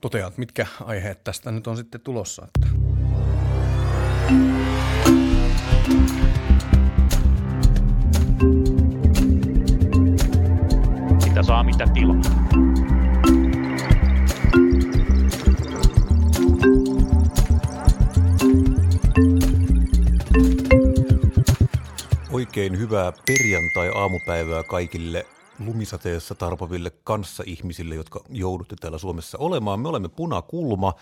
toteat, mitkä aiheet tästä nyt on sitten tulossa. Että. Sitä saa mitä tilaa. Oikein hyvää perjantai-aamupäivää kaikille lumisateessa tarpaville kanssaihmisille, jotka joudutte täällä Suomessa olemaan. Me olemme Punakulma.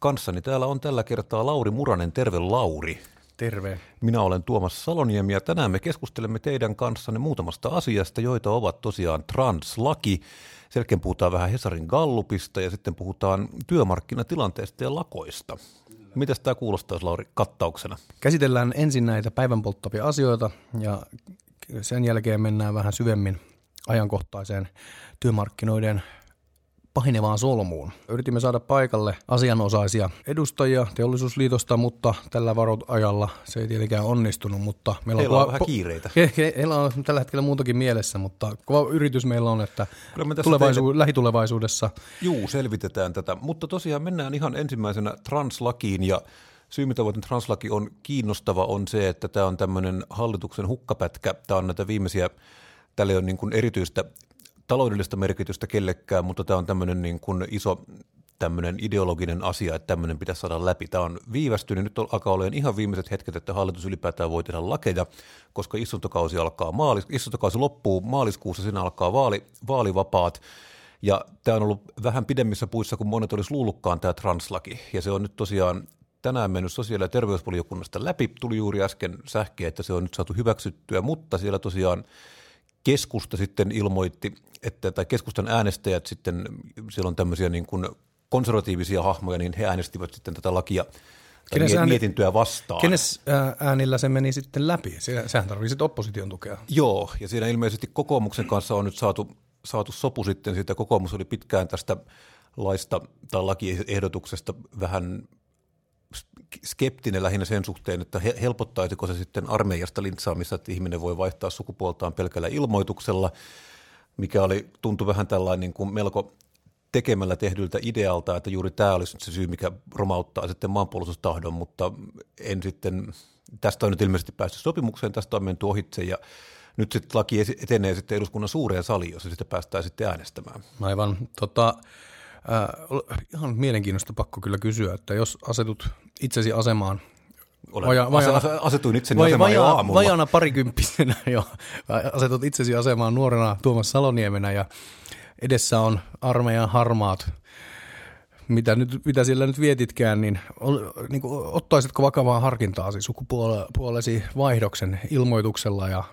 Kanssani täällä on tällä kertaa Lauri Muranen. Terve Lauri. Terve. Minä olen Tuomas Saloniemi ja tänään me keskustelemme teidän kanssanne muutamasta asiasta, joita ovat tosiaan translaki. Selkeän puhutaan vähän Hesarin Gallupista ja sitten puhutaan työmarkkinatilanteesta ja lakoista. Mitäs tämä kuulostaa, Lauri, kattauksena? Käsitellään ensin näitä päivän polttavia asioita ja sen jälkeen mennään vähän syvemmin ajankohtaiseen työmarkkinoiden pahenevaan solmuun. Yritimme saada paikalle asianosaisia edustajia teollisuusliitosta, mutta tällä ajalla se ei tietenkään onnistunut. Mutta meillä on, on vähän kiireitä. He, he, heillä on tällä hetkellä muutakin mielessä, mutta kova yritys meillä on, että tulevaisu- teille... lähitulevaisuudessa. Juu, selvitetään tätä. Mutta tosiaan mennään ihan ensimmäisenä translakiin ja Syy, mitä translaki on kiinnostava, on se, että tämä on tämmöinen hallituksen hukkapätkä. Tämä on näitä viimeisiä, tällä ei ole niin kuin erityistä taloudellista merkitystä kellekään, mutta tämä on tämmöinen niin kuin iso tämmöinen ideologinen asia, että tämmöinen pitäisi saada läpi. Tämä on viivästynyt, nyt alkaa olemaan ihan viimeiset hetket, että hallitus ylipäätään voi tehdä lakeja, koska istuntokausi, alkaa maalis, istuntokausi loppuu maaliskuussa, siinä alkaa vaali, vaalivapaat, ja tämä on ollut vähän pidemmissä puissa kuin monet olisi luullutkaan tämä translaki, ja se on nyt tosiaan tänään mennyt sosiaali- ja terveysvaliokunnasta läpi, tuli juuri äsken sähkeä, että se on nyt saatu hyväksyttyä, mutta siellä tosiaan keskusta sitten ilmoitti, että, tai keskustan äänestäjät sitten, siellä on tämmöisiä niin kuin konservatiivisia hahmoja, niin he äänestivät sitten tätä lakia Kenes ääni, mietintöä vastaan. Kenes äänillä se meni sitten läpi? Sehän tarvitsisi opposition tukea. Joo, ja siinä ilmeisesti kokoomuksen kanssa on nyt saatu, saatu sopu sitten siitä. Kokoomus oli pitkään tästä laista tai lakiehdotuksesta vähän skeptinen lähinnä sen suhteen, että helpottaisiko se sitten armeijasta lintsaamista, että ihminen voi vaihtaa sukupuoltaan pelkällä ilmoituksella, mikä oli, tuntui vähän tällainen niin kuin melko tekemällä tehdyltä idealta, että juuri tämä olisi se syy, mikä romauttaa sitten maanpuolustustahdon, mutta en sitten, tästä on nyt ilmeisesti päästy sopimukseen, tästä on menty ohitse ja nyt sitten laki etenee sitten eduskunnan suureen saliin, jossa sitä päästään sitten äänestämään. Aivan. Tota, äh, ihan mielenkiintoista pakko kyllä kysyä, että jos asetut itsesi asemaan olen, vaja, asetuin itseni vaja, asemaan vaja, jo aamulla. Vajana parikymppisenä jo. Asetut itsesi asemaan nuorena Tuomas Saloniemenä ja edessä on armeijan harmaat. Mitä, nyt, mitä siellä nyt vietitkään, niin, niin kuin, ottaisitko vakavaa harkintaasi sukupuolesi vaihdoksen ilmoituksella ja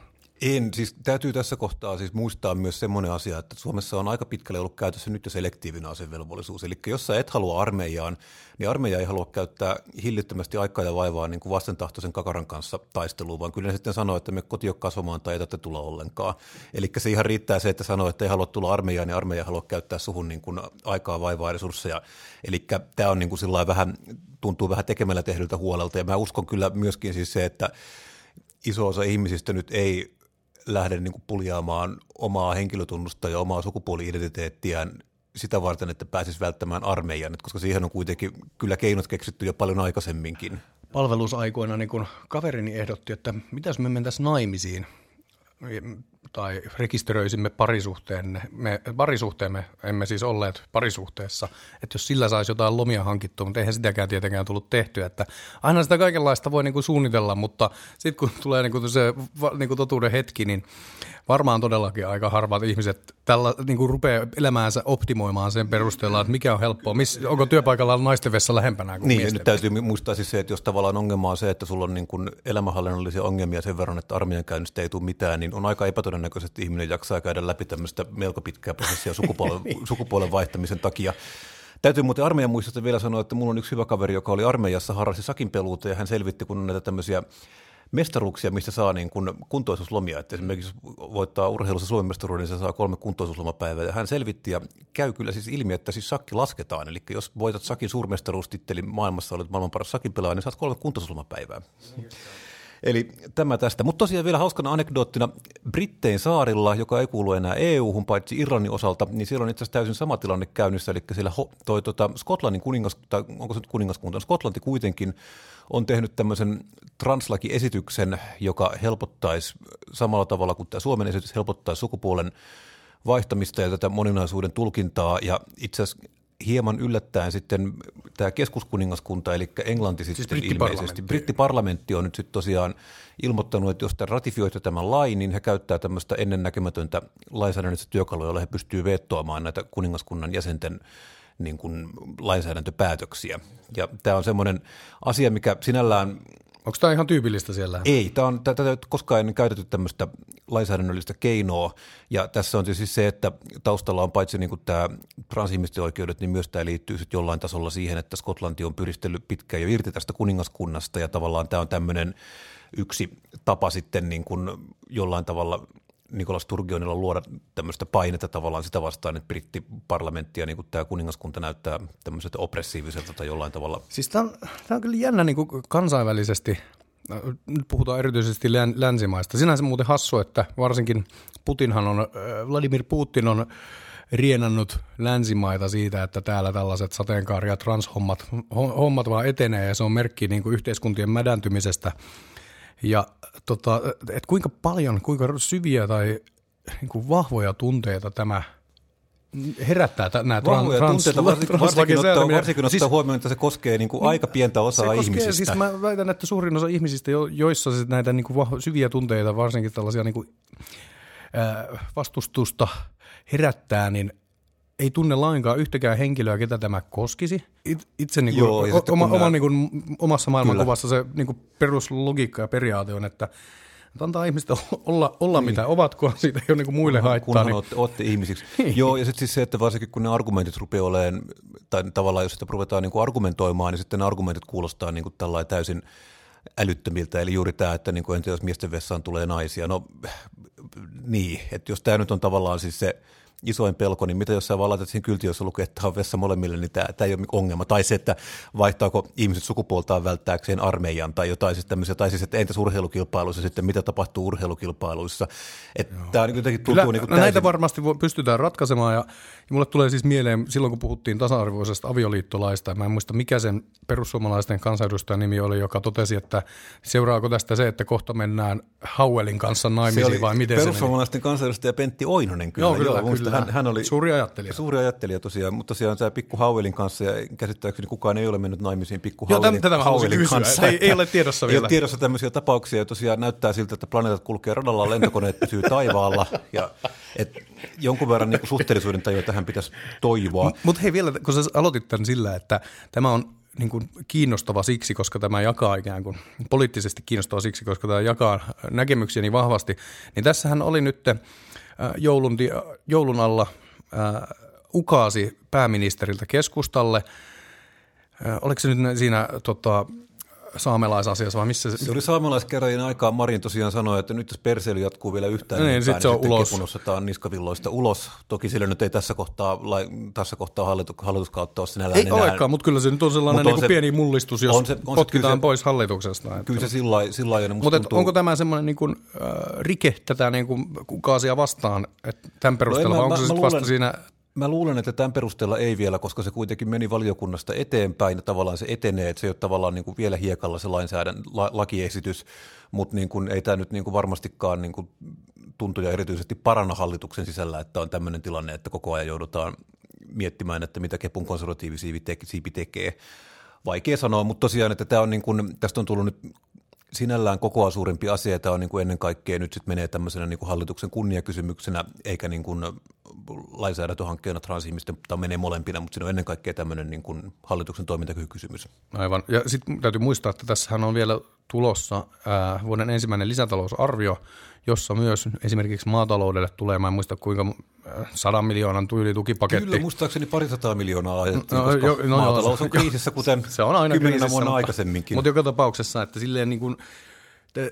en, siis täytyy tässä kohtaa siis muistaa myös semmoinen asia, että Suomessa on aika pitkälle ollut käytössä nyt jo selektiivinen asevelvollisuus. Eli jos sä et halua armeijaan, niin armeija ei halua käyttää hillittömästi aikaa ja vaivaa niin kuin vastentahtoisen kakaran kanssa taisteluun, vaan kyllä ne sitten sanoo, että me koti kasvamaan tai ei tätä tulla ollenkaan. Eli se ihan riittää se, että sanoo, että ei halua tulla armeijaan, niin armeija haluaa käyttää suhun niin kuin aikaa, vaivaa ja resursseja. Eli tämä on niin kuin vähän, tuntuu vähän tekemällä tehdyltä huolelta ja mä uskon kyllä myöskin siis se, että iso osa ihmisistä nyt ei lähde niin kuin puljaamaan omaa henkilötunnusta ja omaa sukupuoli-identiteettiään sitä varten, että pääsisi välttämään armeijan, koska siihen on kuitenkin kyllä keinot keksitty jo paljon aikaisemminkin. Palvelusaikoina niin kun kaverini ehdotti, että mitäs me mentäisiin naimisiin tai rekisteröisimme parisuhteen, me, parisuhteemme, emme siis olleet parisuhteessa, että jos sillä saisi jotain lomia hankittua, mutta eihän sitäkään tietenkään tullut tehtyä, että aina sitä kaikenlaista voi niin kuin suunnitella, mutta sitten kun tulee niin kuin se niin kuin totuuden hetki, niin varmaan todellakin aika harvat ihmiset tällä niin kuin rupeaa elämäänsä optimoimaan sen perusteella, että mikä on helppoa. Miss, onko työpaikalla naisten vessa lähempänä kuin Niin, nyt täytyy muistaa siis se, että jos tavallaan ongelma on se, että sulla on niin kuin elämänhallinnollisia ongelmia sen verran, että armeijan käynnistä ei tule mitään, niin on aika epätodennäköisesti ihminen jaksaa käydä läpi tämmöistä melko pitkää prosessia sukupuolen, niin. sukupuolen vaihtamisen takia. Täytyy muuten armeijan muistosta vielä sanoa, että mulla on yksi hyvä kaveri, joka oli armeijassa, harrasti sakinpeluuta ja hän selvitti, kun on näitä tämmöisiä mestaruuksia, mistä saa niin kuin kuntoisuuslomia. Että esimerkiksi voittaa urheilussa Suomen mestaruuden, niin se saa kolme kuntoisuuslomapäivää. Ja hän selvitti ja käy kyllä siis ilmi, että siis sakki lasketaan. Eli jos voitat sakin suurmestaruustittelin maailmassa, olet maailman paras sakin pelaaja, niin saat kolme kuntoisuuslomapäivää. Eli tämä tästä. Mutta tosiaan vielä hauskana anekdoottina, Brittein saarilla, joka ei kuulu enää EU-hun paitsi Irlannin osalta, niin siellä on itse asiassa täysin sama tilanne käynnissä, eli siellä toi, tota, Skotlannin kuningas, tai onko se nyt kuningaskunta, Skotlanti kuitenkin on tehnyt tämmöisen translakiesityksen, joka helpottaisi samalla tavalla kuin tämä Suomen esitys helpottaisi sukupuolen vaihtamista ja tätä moninaisuuden tulkintaa, ja itse asiassa hieman yllättäen sitten tämä keskuskuningaskunta, eli Englanti siis sitten ilmeisesti. Brittiparlamentti on nyt sitten tosiaan ilmoittanut, että jos te ratifioitte tämän lain, niin he käyttää tämmöistä ennennäkemätöntä lainsäädännöllistä työkalua, jolla he pystyvät vetoamaan näitä kuningaskunnan jäsenten niin kuin lainsäädäntöpäätöksiä. Ja tämä on semmoinen asia, mikä sinällään Onko tämä ihan tyypillistä siellä? Ei, tämä on, tätä koskaan ennen käytetty tämmöistä lainsäädännöllistä keinoa, ja tässä on siis se, että taustalla on paitsi niin kuin tämä transihmisten oikeudet, niin myös tämä liittyy sitten jollain tasolla siihen, että Skotlanti on pyristellyt pitkään jo irti tästä kuningaskunnasta, ja tavallaan tämä on tämmöinen yksi tapa sitten niin kuin jollain tavalla Nikola Sturgeonilla luoda tämmöistä painetta tavallaan sitä vastaan, että brittiparlamentti ja niin tämä kuningaskunta näyttää tämmöiseltä oppressiiviselta tai jollain tavalla. Siis tämä on, tämä on kyllä jännä niin kansainvälisesti. Nyt puhutaan erityisesti länsimaista. Sinänsä muuten hassu, että varsinkin Putinhan on, äh, Vladimir Putin on rienannut länsimaita siitä, että täällä tällaiset sateenkaari- ja transhommat hommat vaan etenee ja se on merkki niin kuin yhteiskuntien mädäntymisestä. Ja tota, et kuinka paljon, kuinka syviä tai niin kuin vahvoja tunteita tämä herättää t- nämä Vahvoja trans, tunteita, varsinkin, varsinkin, ottaa, varsinkin ottaa siis, huomioon, että se koskee niin kuin aika pientä osaa se koskee, ihmisistä. Siis mä väitän, että suurin osa ihmisistä, joissa siis näitä niin kuin vahvo, syviä tunteita, varsinkin tällaisia niin kuin, äh, vastustusta herättää, niin ei tunne lainkaan yhtäkään henkilöä, ketä tämä koskisi. Itse niin kuin, Joo, o, oma, oma, niin kuin, omassa maailmankuvassa se niin kuin peruslogiikka ja periaate on, että että antaa ihmisten olla, olla niin. mitä ovat, kun siitä ei ole niin kuin muille kunhan, haittaa. Kunhan niin... olette, olette ihmisiksi. Niin. Joo, ja sitten siis se, että varsinkin kun ne argumentit rupeaa olemaan, tai tavallaan jos sitä ruvetaan niin kuin argumentoimaan, niin sitten ne argumentit kuulostaa niin kuin tällainen täysin älyttömiltä. Eli juuri tämä, että niin kuin, entä jos miesten vessaan tulee naisia. No niin, että jos tämä nyt on tavallaan siis se – isoin pelko, niin mitä jos sä vaan laitat siihen kyltiin, jossa lukee, että on vessa molemmille, niin tämä, tämä ei ole ongelma. Tai se, että vaihtaako ihmiset sukupuoltaan välttääkseen armeijan tai jotain siis tämmöisiä, tai siis, että entäs urheilukilpailuissa sitten, mitä tapahtuu urheilukilpailuissa. Että tämä on jotenkin tuntuu Kyllä, niin kuin no täysin... Näitä varmasti pystytään ratkaisemaan, ja, ja mulle tulee siis mieleen, silloin kun puhuttiin tasa-arvoisesta avioliittolaista, mä en muista mikä sen perussuomalaisten kansanedustajan nimi oli, joka totesi, että seuraako tästä se, että kohta mennään Hauelin kanssa naimisiin, vai miten se Perussuomalaisten kansanedustaja Pentti Oinonen kyllä. Joo, kyllä, joo, kyllä hän, hän oli suuri ajattelija. Suuri ajattelija tosiaan, mutta tosiaan tämä Pikku Hauelin kanssa, ja käsittääkseni kukaan ei ole mennyt naimisiin Pikku Hauelin, tätä Hauelin kanssa. Ei, ei ole tiedossa vielä. Ei ole tiedossa tämmöisiä tapauksia, ja tosiaan näyttää siltä, että planeetat kulkee radalla, lentokoneet pysyy taivaalla, ja et jonkun verran niin suhteellisuuden tajua tähän pitäisi toivoa. Mutta hei vielä, kun sä aloitit tämän sillä, että tämä on niin kuin kiinnostava siksi, koska tämä jakaa ikään kuin poliittisesti kiinnostava siksi, koska tämä jakaa näkemyksiä niin vahvasti, niin tässähän oli nyt joulun, joulun alla ukaasi pääministeriltä keskustalle. Oliko se nyt siinä tota, saamelaisasiassa vai missä se? Se oli saamelaiskäräjien aikaa. Marin tosiaan sanoi, että nyt jos perseily jatkuu vielä yhtään, niin, niin sitten se on ulos. kepunostetaan niskavilloista ulos. Toki sillä nyt ei tässä kohtaa, tässä kohtaa hallitu, hallituskautta ole sinällään Ei enää. olekaan, mutta kyllä se nyt on sellainen niin se, pieni mullistus, jos on se, on potkitaan se, pois hallituksesta. Että. Kyllä se sillä lailla Mutta tuntuu... onko tämä semmoinen niin kuin, äh, rike tätä niin kuin, kukaasia vastaan, että tämän perusteella, no, vai onko mä, se sitten vasta siinä Mä luulen, että tämän perusteella ei vielä, koska se kuitenkin meni valiokunnasta eteenpäin ja tavallaan se etenee, että se ei ole tavallaan niin kuin vielä hiekalla se lainsäädän, la, lakiesitys, mutta niin kuin, ei tämä nyt niin kuin varmastikaan niin kuin tuntuja erityisesti paranna hallituksen sisällä, että on tämmöinen tilanne, että koko ajan joudutaan miettimään, että mitä Kepun konservatiivisiipi tekee. Vaikea sanoa, mutta tosiaan, että tämä on niin kuin, tästä on tullut nyt sinällään kokoa suurempi asia. Tämä on niin kuin ennen kaikkea nyt sitten menee tämmöisenä niin kuin hallituksen kunniakysymyksenä, eikä niin kuin lainsäädäntöhankkeena transihmisten, tai menee molempina, mutta siinä on ennen kaikkea tämmöinen niin kuin hallituksen toimintakykysymys. Aivan. Ja sitten täytyy muistaa, että tässähän on vielä tulossa ää, vuoden ensimmäinen lisätalousarvio, jossa myös esimerkiksi maataloudelle tulee, mä en muista kuinka sadan miljoonan tukipaketti. Kyllä, muistaakseni parisataa miljoonaa ajettiin, no, koska jo, no, maatalous on kriisissä, kuten se on aina kymmenenä vuonna aikaisemminkin. Mutta joka tapauksessa, että silleen niin kuin,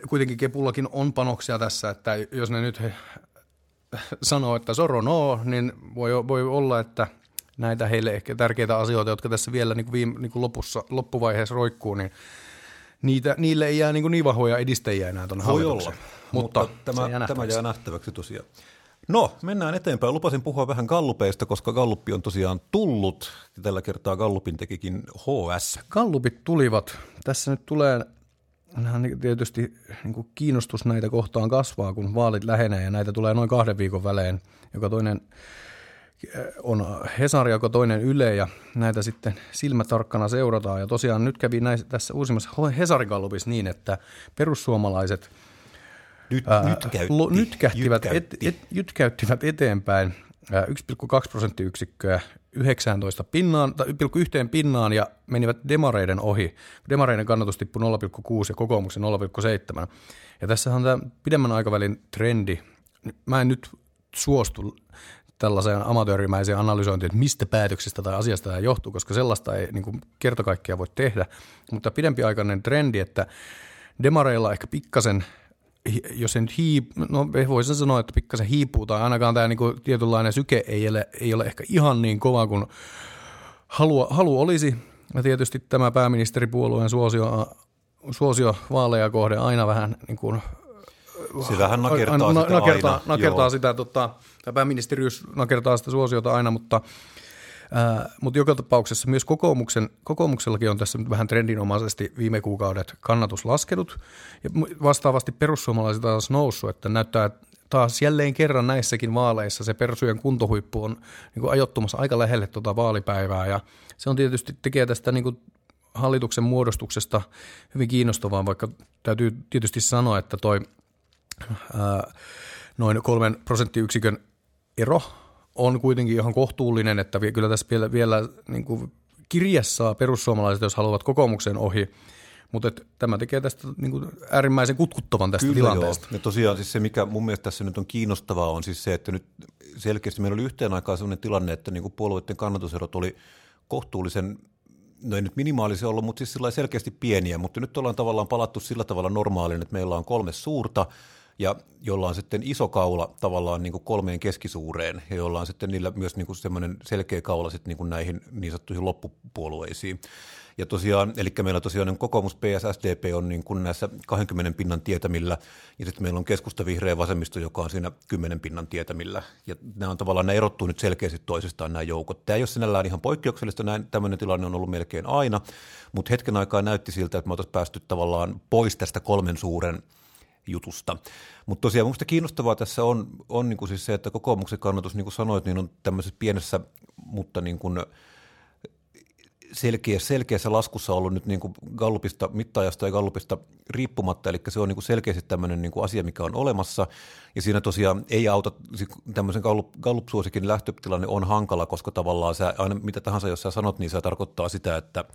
kuitenkin Kepullakin on panoksia tässä, että jos ne nyt he sanoo, että soro no, niin voi, voi olla, että näitä heille ehkä tärkeitä asioita, jotka tässä vielä niin kuin viime, niin kuin lopussa, loppuvaiheessa roikkuu, niin niitä, niille ei jää niin, niin vahvoja edistäjiä enää tuonne Voi hallitukseen. olla, mutta, mutta tämä, jää tämä jää nähtäväksi tosiaan. No, mennään eteenpäin. Lupasin puhua vähän gallupeista, koska galluppi on tosiaan tullut. Tällä kertaa gallupin tekikin HS. Gallupit tulivat. Tässä nyt tulee tietysti niin kuin kiinnostus näitä kohtaan kasvaa, kun vaalit lähenee ja näitä tulee noin kahden viikon välein. Joka toinen on Hesari, joka toinen Yle ja näitä sitten silmätarkkana seurataan. Ja tosiaan nyt kävi näissä, tässä uusimmassa Hesarigallupissa niin, että perussuomalaiset – nyt, ää, nyt, käytti, lo, nyt kähtivät, et, et, jytkäyttivät eteenpäin 1,2 prosenttiyksikköä 19 pinnaan, tai 1,1 pinnaan ja menivät demareiden ohi. Demareiden kannatus tippui 0,6 ja kokoomuksen 0,7. Ja tässä on tämä pidemmän aikavälin trendi. Mä en nyt suostu tällaiseen amatöörimäiseen analysointiin, että mistä päätöksestä tai asiasta tämä johtuu, koska sellaista ei niin kuin kerta voi tehdä. Mutta pidempiaikainen trendi, että demareilla ehkä pikkasen – jos se nyt hiip, no voisin sanoa, että pikkasen hiipuu, tai ainakaan tämä niinku tietynlainen syke ei ole, ei ole ehkä ihan niin kova kuin halu, halu olisi. Ja tietysti tämä pääministeripuolueen suosio, suosio vaaleja kohde aina vähän niin kuin, se vähän nakertaa, aina, sitä, nakertaa, aina. nakertaa sitä, tota, tämä pääministeriys nakertaa sitä suosiota aina, mutta mutta joka tapauksessa myös kokoomuksen, kokoomuksellakin on tässä vähän trendinomaisesti viime kuukaudet kannatus laskenut ja vastaavasti perussuomalaiset taas noussut, että näyttää taas jälleen kerran näissäkin vaaleissa se persujen kuntohuippu on niin kuin ajottumassa aika lähelle tuota vaalipäivää. Ja se on tietysti tekee tästä niin kuin hallituksen muodostuksesta hyvin kiinnostavaa, vaikka täytyy tietysti sanoa, että toi ää, noin kolmen prosenttiyksikön ero on kuitenkin ihan kohtuullinen, että kyllä tässä vielä, vielä niin kuin kirjassa perussuomalaiset, jos haluavat kokoomuksen ohi, mutta tämä tekee tästä niin kuin äärimmäisen kutkuttavan tästä Kyllä tilanteesta. Joo. Ja tosiaan siis se, mikä mun mielestä tässä nyt on kiinnostavaa, on siis se, että nyt selkeästi meillä oli yhteen aikaan sellainen tilanne, että niin kuin puolueiden kannatuserot oli kohtuullisen no ei nyt minimaalisia ollut, mutta siis selkeästi pieniä, mutta nyt ollaan tavallaan palattu sillä tavalla normaaliin, että meillä on kolme suurta ja jolla on sitten iso kaula tavallaan niin kuin kolmeen keskisuureen, ja jolla on sitten niillä myös niin kuin semmoinen selkeä kaula sitten niin kuin näihin niin sanottuihin loppupuolueisiin. Ja tosiaan, eli meillä tosiaan niin kokoomus, PS, SDP on niin kuin näissä 20 pinnan tietämillä, ja sitten meillä on keskusta, vihreä vasemmisto, joka on siinä 10 pinnan tietämillä. Ja nämä on tavallaan, ne erottuu nyt selkeästi toisistaan nämä joukot. Tämä ei ole sinällään ihan poikkeuksellista, näin, tämmöinen tilanne on ollut melkein aina, mutta hetken aikaa näytti siltä, että me oltaisiin päästy tavallaan pois tästä kolmen suuren – jutusta. Mutta tosiaan minusta kiinnostavaa tässä on, on niin kuin siis se, että kokoomuksen kannatus, niin kuin sanoit, niin on tämmöisessä pienessä, mutta niin kuin selkeä, selkeässä laskussa ollut nyt niin kuin Gallupista, mittaajasta ja Gallupista riippumatta, eli se on niin kuin selkeästi tämmöinen niin kuin asia, mikä on olemassa, ja siinä tosiaan ei auta, tämmöisen Gallup, Gallup-suosikin lähtötilanne on hankala, koska tavallaan sä, aina mitä tahansa, jos sä sanot, niin se tarkoittaa sitä, että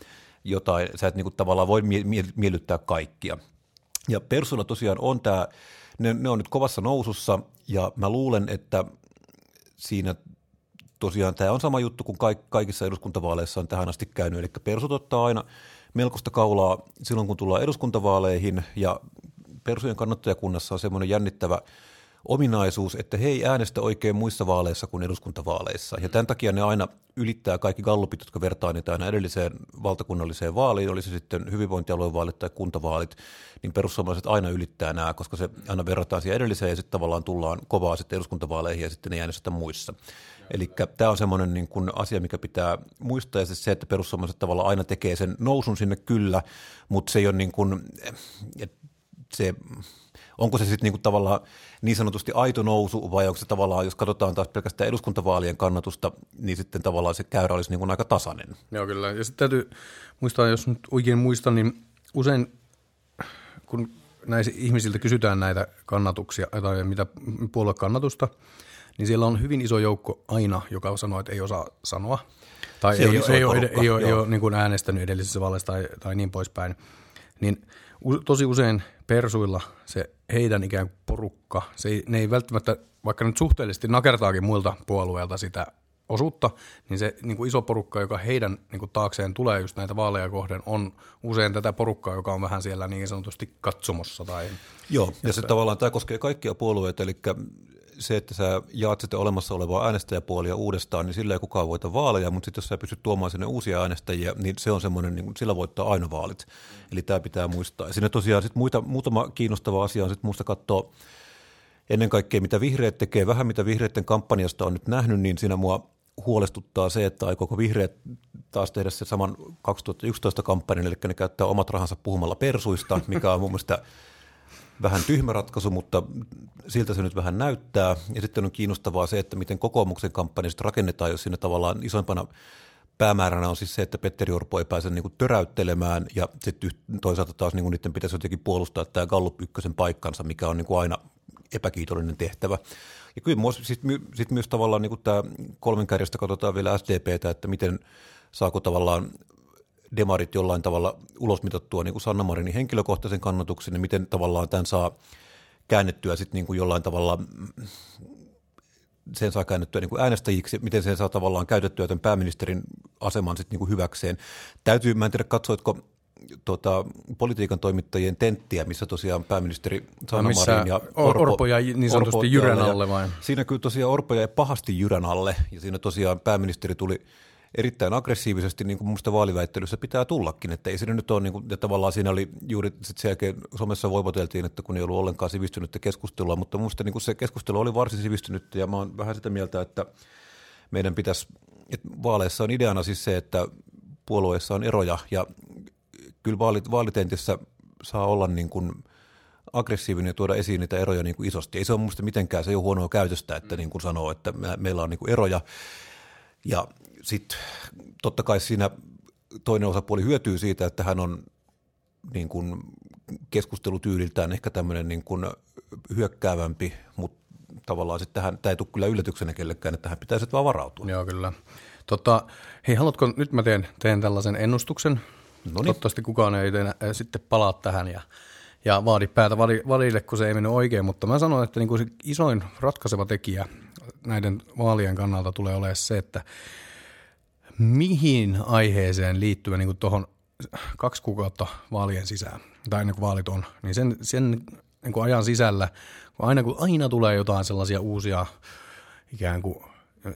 jotain, sä et niin kuin tavallaan voi miellyttää kaikkia. Ja Persuna tosiaan on tämä, ne, ne on nyt kovassa nousussa ja mä luulen, että siinä tosiaan tämä on sama juttu kuin kaikissa eduskuntavaaleissa on tähän asti käynyt, eli Persut ottaa aina melkoista kaulaa silloin, kun tullaan eduskuntavaaleihin ja Persujen kannattajakunnassa on semmoinen jännittävä – ominaisuus, että he ei äänestä oikein muissa vaaleissa kuin eduskuntavaaleissa. Ja tämän takia ne aina ylittää kaikki gallupit, jotka vertaa niitä aina edelliseen valtakunnalliseen vaaliin, oli se sitten hyvinvointialuevaalit tai kuntavaalit, niin perussuomalaiset aina ylittää nämä, koska se aina verrataan siihen edelliseen ja sitten tavallaan tullaan kovaa sitten eduskuntavaaleihin ja sitten ne äänestä muissa. Eli tämä on semmoinen niin kuin asia, mikä pitää muistaa, ja se, että perussuomalaiset tavallaan aina tekee sen nousun sinne kyllä, mutta se ei ole niin kuin, se onko se sitten niinku tavallaan niin sanotusti aito nousu vai onko se tavallaan, jos katsotaan taas pelkästään eduskuntavaalien kannatusta, niin sitten tavallaan se käyrä olisi niinku aika tasainen. Joo kyllä, ja sitten täytyy muistaa, jos nyt oikein muistan, niin usein kun näistä ihmisiltä kysytään näitä kannatuksia tai mitä puoluekannatusta, niin siellä on hyvin iso joukko aina, joka sanoo, että ei osaa sanoa. Tai ei, ei, ei, ei, ole, ei, ole, ei ole niin kuin äänestänyt edellisessä vaaleissa tai, tai niin poispäin. Niin tosi usein persuilla se heidän ikään kuin porukka, se ei, ne ei välttämättä, vaikka nyt suhteellisesti nakertaakin muilta puolueilta sitä osuutta, niin se niin kuin iso porukka, joka heidän niin kuin taakseen tulee just näitä vaaleja kohden, on usein tätä porukkaa, joka on vähän siellä niin sanotusti katsomossa. Tai Joo, ja se tavallaan tämä koskee kaikkia puolueita, eli se, että sä jaat sitten olemassa olevaa äänestäjäpuolia uudestaan, niin sillä ei kukaan voita vaaleja, mutta sitten jos sä pystyt tuomaan sinne uusia äänestäjiä, niin se on semmoinen, niin sillä voittaa aina vaalit. Eli tämä pitää muistaa. Ja siinä tosiaan sit muita, muutama kiinnostava asia on sitten muista katsoa ennen kaikkea, mitä vihreät tekee, vähän mitä vihreiden kampanjasta on nyt nähnyt, niin siinä mua huolestuttaa se, että aikooko vihreät taas tehdä se saman 2011 kampanjan, eli ne käyttää omat rahansa puhumalla persuista, mikä on mun mielestä vähän tyhmä ratkaisu, mutta siltä se nyt vähän näyttää. Ja sitten on kiinnostavaa se, että miten kokoomuksen kampanjasta rakennetaan, jos siinä tavallaan isoimpana päämääränä on siis se, että Petteri Orpo ei pääse niin töräyttelemään ja sitten toisaalta taas niin niiden pitäisi jotenkin puolustaa tämä Gallup ykkösen paikkansa, mikä on niin aina epäkiitollinen tehtävä. Ja kyllä sitten sit myös tavallaan niin tämä kolmen kärjestä katsotaan vielä SDPtä, että miten saako tavallaan demarit jollain tavalla ulosmitattua niin kuin Sanna Marinin henkilökohtaisen kannatuksen ja miten tavallaan tämän saa käännettyä sitten niin kuin jollain tavalla sen saa käännettyä niin kuin äänestäjiksi, miten sen saa tavallaan käytettyä tämän pääministerin aseman sitten niin kuin hyväkseen. Täytyy, mä en tiedä katsoitko tota, politiikan toimittajien tenttiä, missä tosiaan pääministeri Sanna no, Marin ja Orpo, Orpo ja niin sanotusti Orpo, jyrän alle vai? Siinä kyllä tosiaan Orpo jäi pahasti jyrän alle ja siinä tosiaan pääministeri tuli – erittäin aggressiivisesti, niin kuin minusta vaaliväittelyssä pitää tullakin, että ei siinä nyt ole, niin kuin, ja tavallaan siinä oli juuri sit sen jälkeen somessa voivoteltiin, että kun ei ollut ollenkaan sivistynyttä keskustelua, mutta minusta niin se keskustelu oli varsin sivistynyt ja mä oon vähän sitä mieltä, että meidän pitäisi, että vaaleissa on ideana siis se, että puolueissa on eroja ja kyllä vaalit, vaalitentissä saa olla niin kuin aggressiivinen ja tuoda esiin niitä eroja niin kuin isosti. Ei se ole minusta mitenkään, se ei ole huonoa käytöstä, että niin kuin sanoo, että me, meillä on niin kuin eroja. Ja sitten totta kai siinä toinen osapuoli hyötyy siitä, että hän on niin kuin keskustelutyyliltään ehkä tämmöinen niin kuin hyökkäävämpi, mutta tavallaan sitten tähän, tämä ei tule kyllä yllätyksenä kellekään, että tähän pitäisi vaan varautua. Joo, kyllä. Tota, hei, haluatko, nyt mä teen, teen tällaisen ennustuksen. Noniin. Toivottavasti kukaan ei tee, sitten palaa tähän ja, ja vaadi päätä valille, kun se ei mennyt oikein, mutta mä sanoin, että niin kuin se isoin ratkaiseva tekijä näiden vaalien kannalta tulee olemaan se, että mihin aiheeseen liittyen niin tuohon kaksi kuukautta vaalien sisään, tai ennen kuin vaalit on, niin sen, sen niin kuin ajan sisällä, kun aina, kun aina tulee jotain sellaisia uusia ikään kuin,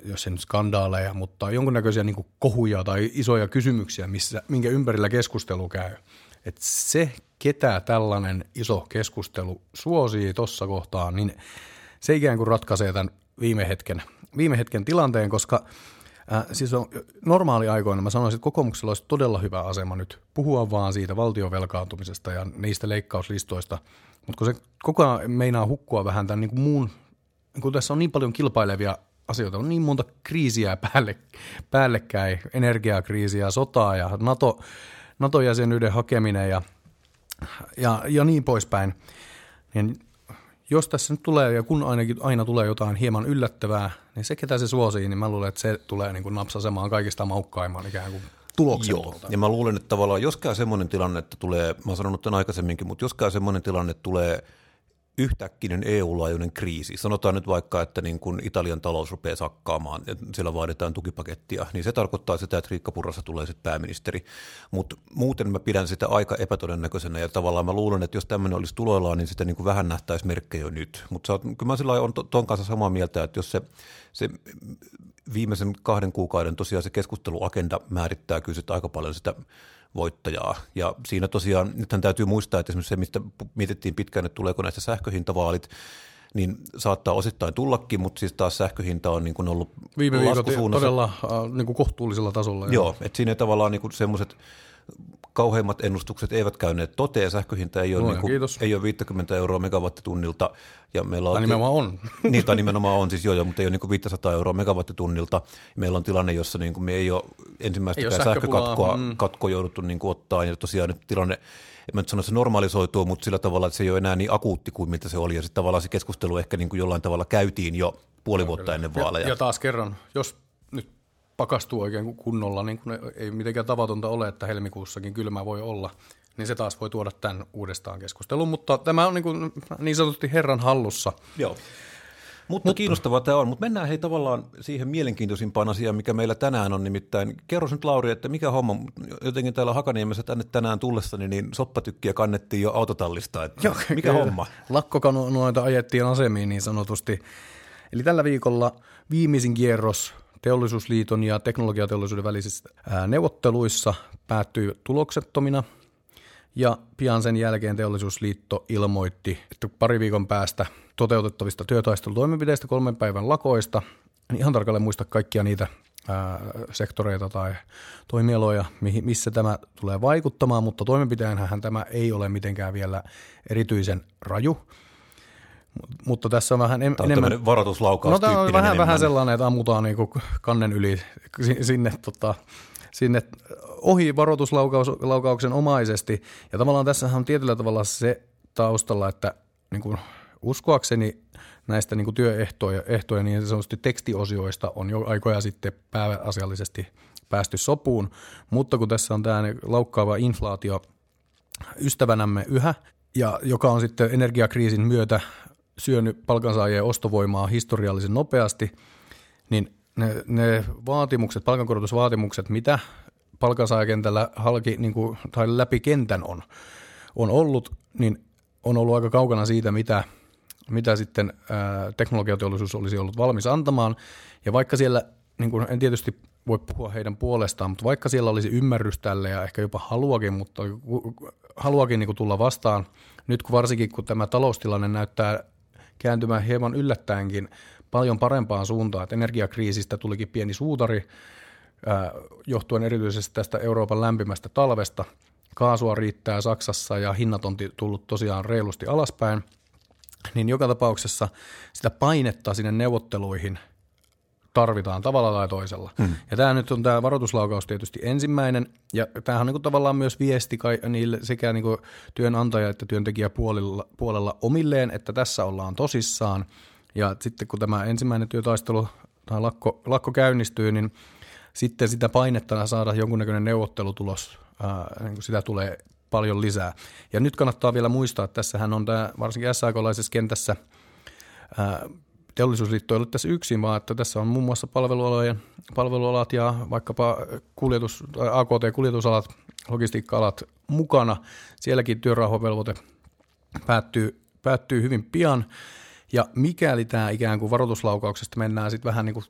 jos ei nyt skandaaleja, mutta jonkunnäköisiä niin kuin kohuja tai isoja kysymyksiä, missä, minkä ympärillä keskustelu käy. että se, ketä tällainen iso keskustelu suosii tuossa kohtaa, niin se ikään kuin ratkaisee tämän viime hetken, viime hetken tilanteen, koska – Äh, siis on, normaaliaikoina mä sanoisin, että kokoomuksella olisi todella hyvä asema nyt puhua vaan siitä valtiovelkaantumisesta ja niistä leikkauslistoista, mutta kun se koko ajan meinaa hukkua vähän tämän niin kuin muun, kun tässä on niin paljon kilpailevia asioita, on niin monta kriisiä päälle, päällekkäin, energiakriisiä, sotaa ja NATO, NATO-jäsenyyden hakeminen ja, ja, ja niin poispäin, niin jos tässä nyt tulee, ja kun ainakin aina tulee jotain hieman yllättävää, niin se, ketä se suosii, niin mä luulen, että se tulee niin kuin napsasemaan kaikista maukkaimman ikään kuin tuloksen Joo, ja mä luulen, että tavallaan jos käy semmoinen tilanne, että tulee, mä oon sanonut tämän aikaisemminkin, mutta jos käy semmoinen tilanne, että tulee – yhtäkkinen EU-laajuinen kriisi, sanotaan nyt vaikka, että niin kun Italian talous rupeaa sakkaamaan ja siellä vaaditaan tukipakettia, niin se tarkoittaa sitä, että Riikka Purrassa tulee sitten pääministeri. Mutta muuten mä pidän sitä aika epätodennäköisenä ja tavallaan mä luulen, että jos tämmöinen olisi tuloillaan, niin sitä niin kuin vähän nähtäisi merkkejä jo nyt. Mutta kyllä mä sillä on tuon kanssa samaa mieltä, että jos se, se viimeisen kahden kuukauden tosiaan se keskusteluagenda määrittää kyllä aika paljon sitä voittajaa. Ja siinä tosiaan, nythän täytyy muistaa, että esimerkiksi se, mistä mietittiin pitkään, että tuleeko näistä sähköhintavaalit, niin saattaa osittain tullakin, mutta siis taas sähköhinta on niin kuin ollut Viime viikot todella äh, niin kuin kohtuullisella tasolla. Joo, että siinä tavallaan niin semmoiset kauheimmat ennustukset eivät käyneet toteen, sähköhinta ei ole, no, niin kuin, ei ole 50 euroa megawattitunnilta. Ja meillä on, tai nimenomaan on. Niin, tai nimenomaan on siis joo, joo mutta ei ole niin kuin 500 euroa megawattitunnilta. Meillä on tilanne, jossa niin kuin me ei ole ensimmäistäkään sähkökatkoa mm. katkoa jouduttu niin kuin ottaa, ja tosiaan nyt tilanne, en mä nyt sano, että se normalisoituu, mutta sillä tavalla, että se ei ole enää niin akuutti kuin mitä se oli, ja sitten tavallaan se keskustelu ehkä niin kuin jollain tavalla käytiin jo puoli vuotta ennen vaaleja. Ja, ja taas kerran, jos pakastuu oikein kunnolla, niin kuin ei mitenkään tavatonta ole, että helmikuussakin kylmä voi olla, niin se taas voi tuoda tämän uudestaan keskusteluun. Mutta tämä on niin, kuin niin sanotusti herran hallussa. Joo. Mutta, mutta kiinnostavaa tämä on, mutta mennään hei tavallaan siihen mielenkiintoisimpaan asiaan, mikä meillä tänään on nimittäin. Kerro nyt Lauri, että mikä homma, jotenkin täällä Hakaniemessä tänne tänään tullessani, niin soppatykkiä kannettiin jo autotallista, että Joo, mikä kyllä. homma? Lakkokanoita ajettiin asemiin niin sanotusti Eli tällä viikolla viimeisin kierros teollisuusliiton ja teknologiateollisuuden välisissä neuvotteluissa päättyi tuloksettomina – ja pian sen jälkeen teollisuusliitto ilmoitti, että pari viikon päästä toteutettavista työtaistelutoimenpiteistä kolmen päivän lakoista, en ihan tarkalleen muista kaikkia niitä ää, sektoreita tai toimialoja, missä tämä tulee vaikuttamaan, mutta toimenpiteenhän tämä ei ole mitenkään vielä erityisen raju. Mutta tässä on vähän tämä on enemmän... varoituslaukaus No tämä on vähän, vähän sellainen, että ammutaan niin kannen yli sinne tota, sinne ohi varoituslaukauksen omaisesti. Ja tavallaan tässä on tietyllä tavalla se taustalla, että niin kuin uskoakseni näistä niin kuin työehtoja ehtoja, niin sanotusti tekstiosioista on jo aikoja sitten pääasiallisesti päästy sopuun, mutta kun tässä on tämä laukkaava inflaatio ystävänämme yhä, ja joka on sitten energiakriisin myötä syönyt palkansaajien ostovoimaa historiallisen nopeasti, niin ne, ne vaatimukset, palkankorotusvaatimukset, mitä palkansaajakentällä halki niin kuin, tai läpi kentän on, on ollut, niin on ollut aika kaukana siitä, mitä, mitä sitten ää, teknologiateollisuus olisi ollut valmis antamaan. Ja vaikka siellä, niin kuin, en tietysti voi puhua heidän puolestaan, mutta vaikka siellä olisi ymmärrys tälle ja ehkä jopa haluakin, mutta haluakin niin kuin tulla vastaan, nyt kun varsinkin kun tämä taloustilanne näyttää kääntymään hieman yllättäenkin paljon parempaan suuntaan, että energiakriisistä tulikin pieni suutari, johtuen erityisesti tästä Euroopan lämpimästä talvesta. Kaasua riittää Saksassa ja hinnat on tullut tosiaan reilusti alaspäin, niin joka tapauksessa sitä painetta sinne neuvotteluihin tarvitaan tavalla tai toisella. Hmm. Ja tämä nyt on tämä varoituslaukaus tietysti ensimmäinen, ja tämähän on niin kuin tavallaan myös viesti niille sekä niin kuin työnantaja- että työntekijäpuolella puolella omilleen, että tässä ollaan tosissaan, ja sitten kun tämä ensimmäinen työtaistelu tai lakko, lakko käynnistyy, niin sitten sitä painetta saada jonkunnäköinen neuvottelutulos, ää, niin kuin sitä tulee paljon lisää. Ja nyt kannattaa vielä muistaa, että tässähän on tämä, varsinkin SAK-laisessa kentässä, ää, teollisuusliitto ei ollut tässä yksin, vaan että tässä on muun muassa palvelualojen, palvelualat ja vaikkapa kuljetus, AKT-kuljetusalat, logistiikka-alat mukana. Sielläkin työrauhavelvoite päättyy, päättyy hyvin pian. Ja mikäli tämä ikään kuin varoituslaukauksesta mennään sitten vähän niin kuin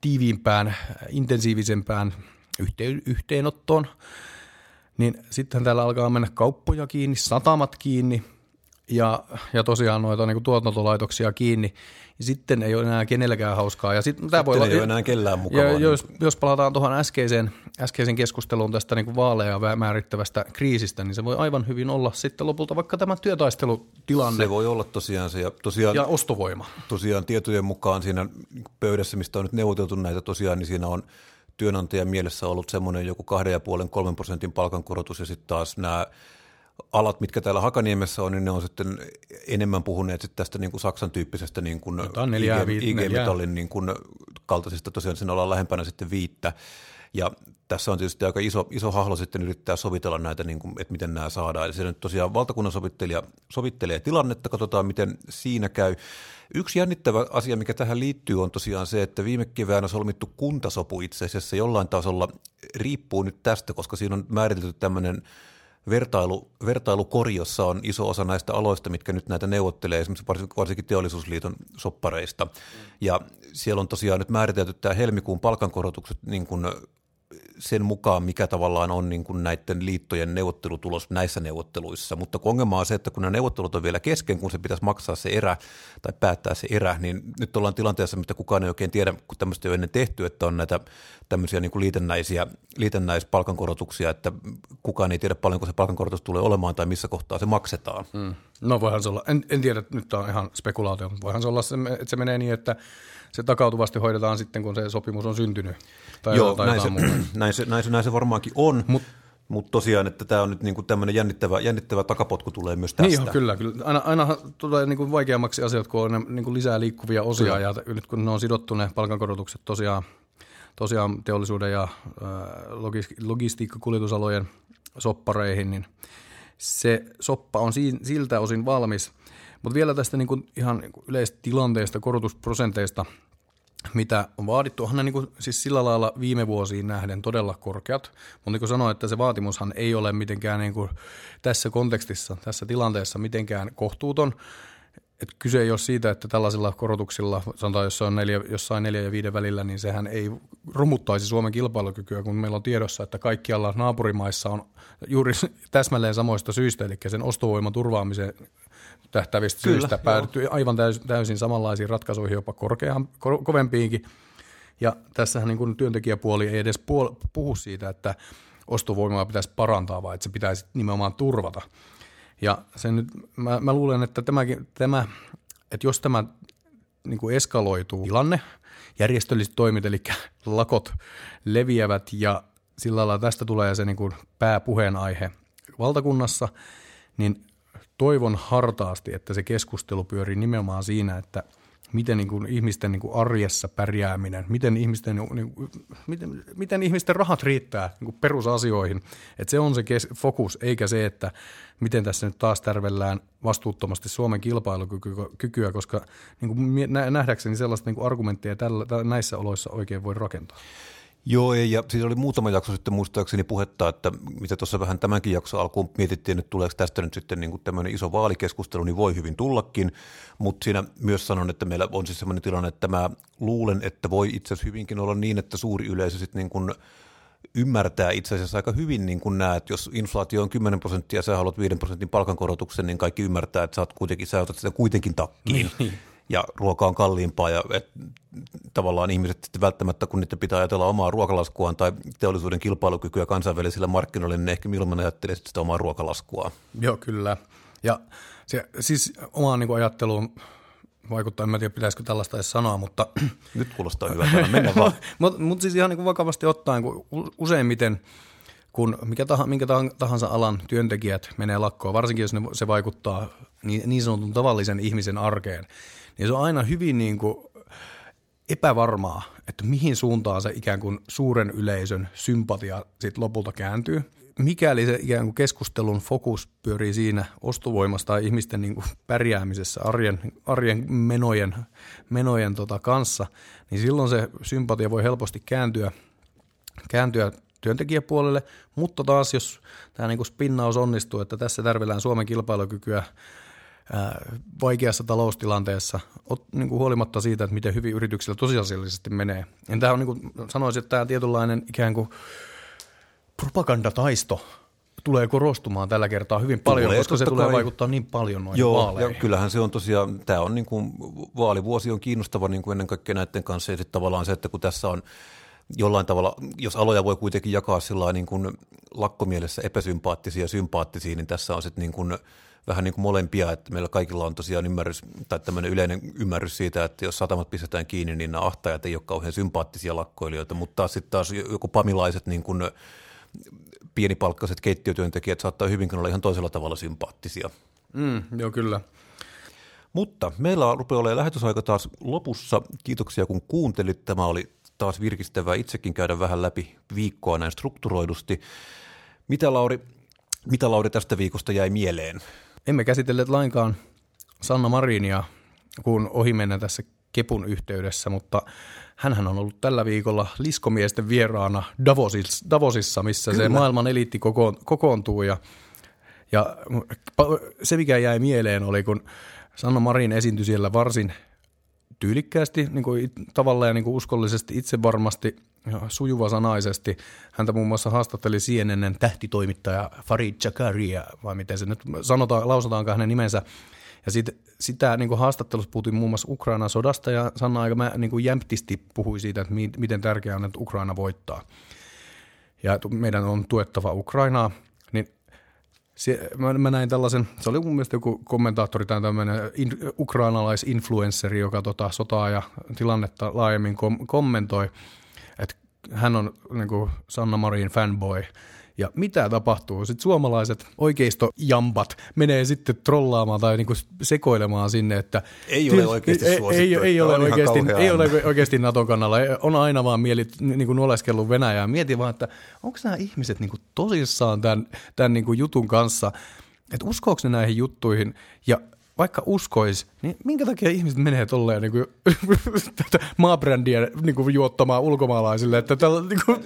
tiiviimpään, intensiivisempään yhteen, yhteenottoon, niin sitten täällä alkaa mennä kauppoja kiinni, satamat kiinni ja, ja tosiaan noita niin kuin tuotantolaitoksia kiinni, sitten ei ole enää kenelläkään hauskaa. Ja sitten tämä voi ei olla, ole enää kellään mukavaa. Ja jos, jos palataan tuohon äskeiseen, äskeiseen keskusteluun tästä niin kuin vaaleja määrittävästä kriisistä, niin se voi aivan hyvin olla sitten lopulta vaikka tämä työtaistelutilanne. Se voi olla tosiaan se. Ja, tosiaan, ja ostovoima. Tosiaan tietojen mukaan siinä pöydässä, mistä on nyt neuvoteltu näitä tosiaan, niin siinä on työnantajan mielessä ollut semmoinen joku 2,5-3 prosentin palkankorotus ja sitten taas nämä alat, mitkä täällä Hakaniemessä on, niin ne on sitten enemmän puhuneet sitten tästä niin kuin Saksan tyyppisestä niin kuin IG-metallin niin kuin kaltaisista, tosiaan siinä ollaan lähempänä sitten viittä. Ja tässä on tietysti aika iso, iso hahlo sitten yrittää sovitella näitä, niin kuin, että miten nämä saadaan. Eli se nyt tosiaan valtakunnan sovittelija sovittelee tilannetta, katsotaan miten siinä käy. Yksi jännittävä asia, mikä tähän liittyy, on tosiaan se, että viime keväänä solmittu kuntasopu itse asiassa jollain tasolla riippuu nyt tästä, koska siinä on määritelty tämmöinen – vertailu, vertailukorjossa on iso osa näistä aloista, mitkä nyt näitä neuvottelee, esimerkiksi varsinkin teollisuusliiton soppareista. Ja siellä on tosiaan nyt määritelty tämä helmikuun palkankorotukset niin kuin sen mukaan, mikä tavallaan on niin kuin näiden liittojen neuvottelutulos näissä neuvotteluissa. Mutta kun ongelma on se, että kun nämä neuvottelut on vielä kesken, kun se pitäisi maksaa se erä tai päättää se erä, niin nyt ollaan tilanteessa, mitä kukaan ei oikein tiedä, kun tämmöistä ei ole ennen tehty, että on näitä tämmöisiä niin kuin liitännäisiä, liitännäispalkankorotuksia, että kukaan ei tiedä paljonko se palkankorotus tulee olemaan tai missä kohtaa se maksetaan. Mm. No voihan se olla, en, en tiedä, nyt tämä on ihan spekulaatio, mutta voihan se olla, että se menee niin, että se takautuvasti hoidetaan sitten, kun se sopimus on syntynyt. Tai Joo, tai näin, se, näin, se, näin, se, näin se varmaankin on. Mut, mutta tosiaan, että tämä on nyt niinku tämmöinen jännittävä, jännittävä takapotku tulee myös tästä. Niin jo, kyllä, kyllä. Aina, aina tulee niinku vaikeammaksi asiat, kun on niinku lisää liikkuvia osia kyllä. ja nyt kun ne on sidottu ne palkankorotukset tosiaan, tosiaan teollisuuden ja logistiikkakuljetusalojen soppareihin, niin se soppa on siltä osin valmis. Mutta vielä tästä niinku ihan niinku yleistä tilanteesta, korotusprosenteista – mitä on vaadittu. Onhan ne niin kuin, siis sillä lailla viime vuosiin nähden todella korkeat, mutta niin kuin sanoin, että se vaatimushan ei ole mitenkään niin kuin tässä kontekstissa, tässä tilanteessa mitenkään kohtuuton. että kyse ei ole siitä, että tällaisilla korotuksilla, sanotaan jossain neljä, jossain neljä ja viiden välillä, niin sehän ei romuttaisi Suomen kilpailukykyä, kun meillä on tiedossa, että kaikkialla naapurimaissa on juuri täsmälleen samoista syistä, eli sen ostovoiman turvaamiseen tähtävistä Kyllä, syistä päädytty aivan täysin, täysin samanlaisiin ratkaisuihin, jopa korkeaan, ko- kovempiinkin. Ja tässähän niin kuin työntekijäpuoli ei edes puol- puhu siitä, että ostovoimaa pitäisi parantaa, vaan että se pitäisi nimenomaan turvata. Ja se nyt, mä, mä luulen, että tämäkin, tämä, että jos tämä niin kuin eskaloituu tilanne, järjestölliset toimit, eli lakot leviävät ja sillä lailla tästä tulee se niin kuin pääpuheenaihe valtakunnassa, niin toivon hartaasti, että se keskustelu pyörii nimenomaan siinä, että miten niin kuin ihmisten niin kuin arjessa pärjääminen, miten ihmisten, niin kuin, miten, miten ihmisten rahat riittää niin kuin perusasioihin. Että se on se kes- fokus, eikä se, että miten tässä nyt taas tärvellään vastuuttomasti Suomen kilpailukykyä, koska niin kuin nähdäkseni sellaista niin kuin argumenttia tällä, näissä oloissa oikein voi rakentaa. Joo, ja siis oli muutama jakso sitten muistaakseni puhetta, että mitä tuossa vähän tämänkin jakson alkuun mietittiin, että tuleeko tästä nyt sitten niin kuin tämmöinen iso vaalikeskustelu, niin voi hyvin tullakin, mutta siinä myös sanon, että meillä on siis sellainen tilanne, että mä luulen, että voi itse asiassa hyvinkin olla niin, että suuri yleisö sitten niin kuin ymmärtää itse asiassa aika hyvin niin kuin näet, jos inflaatio on 10 prosenttia ja sä haluat 5 prosentin palkankorotuksen, niin kaikki ymmärtää, että sä, oot kuitenkin, sä otat sitä kuitenkin takkiin. Niin, niin ja ruoka on kalliimpaa ja et, tavallaan ihmiset sitten välttämättä, kun niiden pitää ajatella omaa ruokalaskuaan tai teollisuuden kilpailukykyä kansainvälisillä markkinoilla, niin ne ehkä milloin ajattelee sitä omaa ruokalaskua. Joo, kyllä. Ja se, siis omaan niin ajatteluun vaikuttaa, en mä tiedä pitäisikö tällaista edes sanoa, mutta... Nyt kuulostaa hyvältä, mennä vaan. Mutta mut siis ihan niin vakavasti ottaen, kun useimmiten kun mikä tahansa, minkä tahansa alan työntekijät menee lakkoon, varsinkin jos ne, se vaikuttaa niin, niin sanotun tavallisen ihmisen arkeen, niin se on aina hyvin niin kuin epävarmaa, että mihin suuntaan se ikään kuin suuren yleisön sympatia sitten lopulta kääntyy. Mikäli se ikään kuin keskustelun fokus pyörii siinä ostovoimasta tai ihmisten niin kuin pärjäämisessä arjen, arjen menojen, menojen tota kanssa, niin silloin se sympatia voi helposti kääntyä, kääntyä työntekijäpuolelle, mutta taas jos tämä niin kuin spinnaus onnistuu, että tässä tärvellään Suomen kilpailukykyä vaikeassa taloustilanteessa, niin kuin huolimatta siitä, että miten hyvin yrityksillä tosiasiallisesti menee. En tämä on, niin kuin sanoisin, että tämä tietynlainen ikään kuin propagandataisto tulee korostumaan tällä kertaa hyvin paljon, tulee, koska se tulee kai. vaikuttaa niin paljon noihin Joo, vaaleihin. Ja kyllähän se on tosiaan, tämä on niin kuin, vaalivuosi on kiinnostava niin kuin ennen kaikkea näiden kanssa, ja sitten tavallaan se, että kun tässä on jollain tavalla, jos aloja voi kuitenkin jakaa sillä niin kuin lakkomielessä epäsympaattisia ja sympaattisia, niin tässä on sitten niin kuin – vähän niin kuin molempia, että meillä kaikilla on tosiaan ymmärrys, tai tämmöinen yleinen ymmärrys siitä, että jos satamat pistetään kiinni, niin nämä ahtajat ei ole kauhean sympaattisia lakkoilijoita, mutta taas sitten taas joku pamilaiset niin kuin pienipalkkaiset keittiötyöntekijät saattaa hyvinkin olla ihan toisella tavalla sympaattisia. Mm, joo, kyllä. Mutta meillä rupeaa olemaan lähetysaika taas lopussa. Kiitoksia kun kuuntelit. Tämä oli taas virkistävää itsekin käydä vähän läpi viikkoa näin strukturoidusti. Mitä Lauri, mitä Lauri tästä viikosta jäi mieleen? Emme käsitelleet lainkaan Sanna Marinia, kun ohimennä tässä Kepun yhteydessä, mutta hän on ollut tällä viikolla liskomiesten vieraana Davosissa, Davosissa missä Kyllä. se maailman eliitti kokoontuu ja, ja se mikä jäi mieleen oli, kun Sanna Marin esiintyi siellä varsin tyylikkäästi, niin kuin tavallaan niin kuin uskollisesti, itse varmasti sujuvasanaisesti. Häntä muun muassa haastatteli CNNn tähtitoimittaja Farid Zakaria, vai miten se nyt sanotaan, lausutaankaan hänen nimensä. Ja sit, sitä niin kuin haastattelussa puhuttiin muun muassa Ukrainan sodasta, ja Sanna aika mä, niin kuin jämptisti puhui siitä, että mi, miten tärkeää on, että Ukraina voittaa. Ja meidän on tuettava Ukrainaa, niin se, mä, mä, näin tällaisen, se oli mun mielestä joku kommentaattori tai tämmöinen in, ukrainalaisinfluensseri, joka tota, sotaa ja tilannetta laajemmin kom, kommentoi – hän on niin kuin Sanna Marin fanboy. Ja mitä tapahtuu? Sitten suomalaiset oikeistojampat menee sitten trollaamaan tai niin kuin sekoilemaan sinne, että... Ei ole oikeasti ei, ei, ei, ole oikeasti, ei ole oikeasti Naton kannalla. On aina vaan mieli niin kuin oleskellut Venäjää. Mieti vaan, että onko nämä ihmiset niin kuin tosissaan tämän, tämän niin kuin jutun kanssa, että uskoako ne näihin juttuihin ja vaikka uskois, niin minkä takia ihmiset menee tolleen niin kuin, tätä maabrändiä niin kuin juottamaan ulkomaalaisille, että tällä, niin kuin,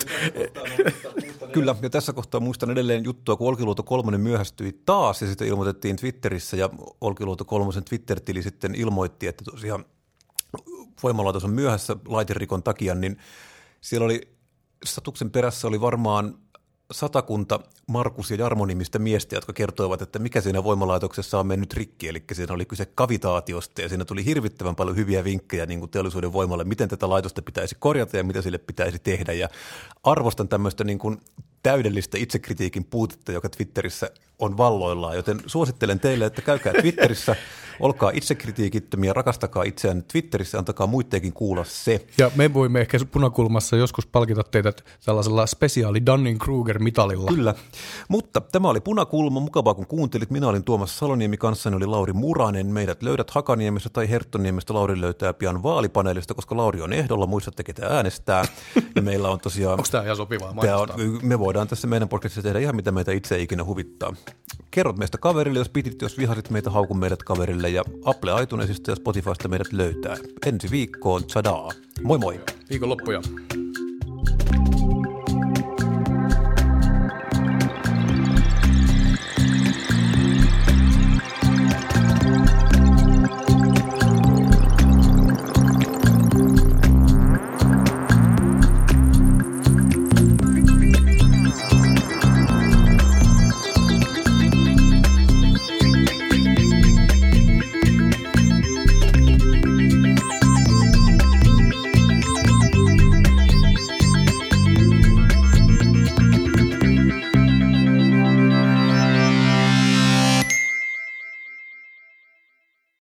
Kyllä, ja tässä kohtaa muistan edelleen juttua, kun Olkiluoto kolmonen myöhästyi taas, ja sitten ilmoitettiin Twitterissä, ja Olkiluoto kolmosen Twitter-tili sitten ilmoitti, että tosiaan voimalaitos on myöhässä laiterikon takia, niin siellä oli statuksen perässä oli varmaan satakunta Markus ja Jarmo nimistä miestä, jotka kertoivat, että mikä siinä voimalaitoksessa on mennyt rikki, eli siinä oli kyse kavitaatiosta ja siinä tuli hirvittävän paljon hyviä vinkkejä niin kuin teollisuuden voimalle, miten tätä laitosta pitäisi korjata ja mitä sille pitäisi tehdä. Ja arvostan tämmöistä niin kuin täydellistä itsekritiikin puutetta, joka Twitterissä on valloillaan, joten suosittelen teille, että käykää Twitterissä, olkaa itsekritiikittömiä, rakastakaa itseään Twitterissä, antakaa muidenkin kuulla se. Ja me voimme ehkä punakulmassa joskus palkita teitä tällaisella spesiaali Dunning-Kruger-mitalilla. Kyllä, mutta tämä oli Punakulma, mukavaa kun kuuntelit. Minä olin Tuomas Saloniemi, kanssani oli Lauri Muranen. Meidät löydät Hakaniemestä tai Herttoniemestä. Lauri löytää pian vaalipaneelista, koska Lauri on ehdolla, muistatte ketä äänestää. Ja meillä on tosiaan... Onko tämä ihan sopivaa Tämä on, me voidaan tässä meidän podcastissa tehdä ihan mitä meitä itse ikinä huvittaa. Kerrot meistä kaverille, jos pitit, jos vihasit meitä, hauku meidät kaverille ja Apple iTunesista ja Spotifysta meidät löytää. Ensi viikkoon, tsadaa. Moi moi. Viikonloppuja.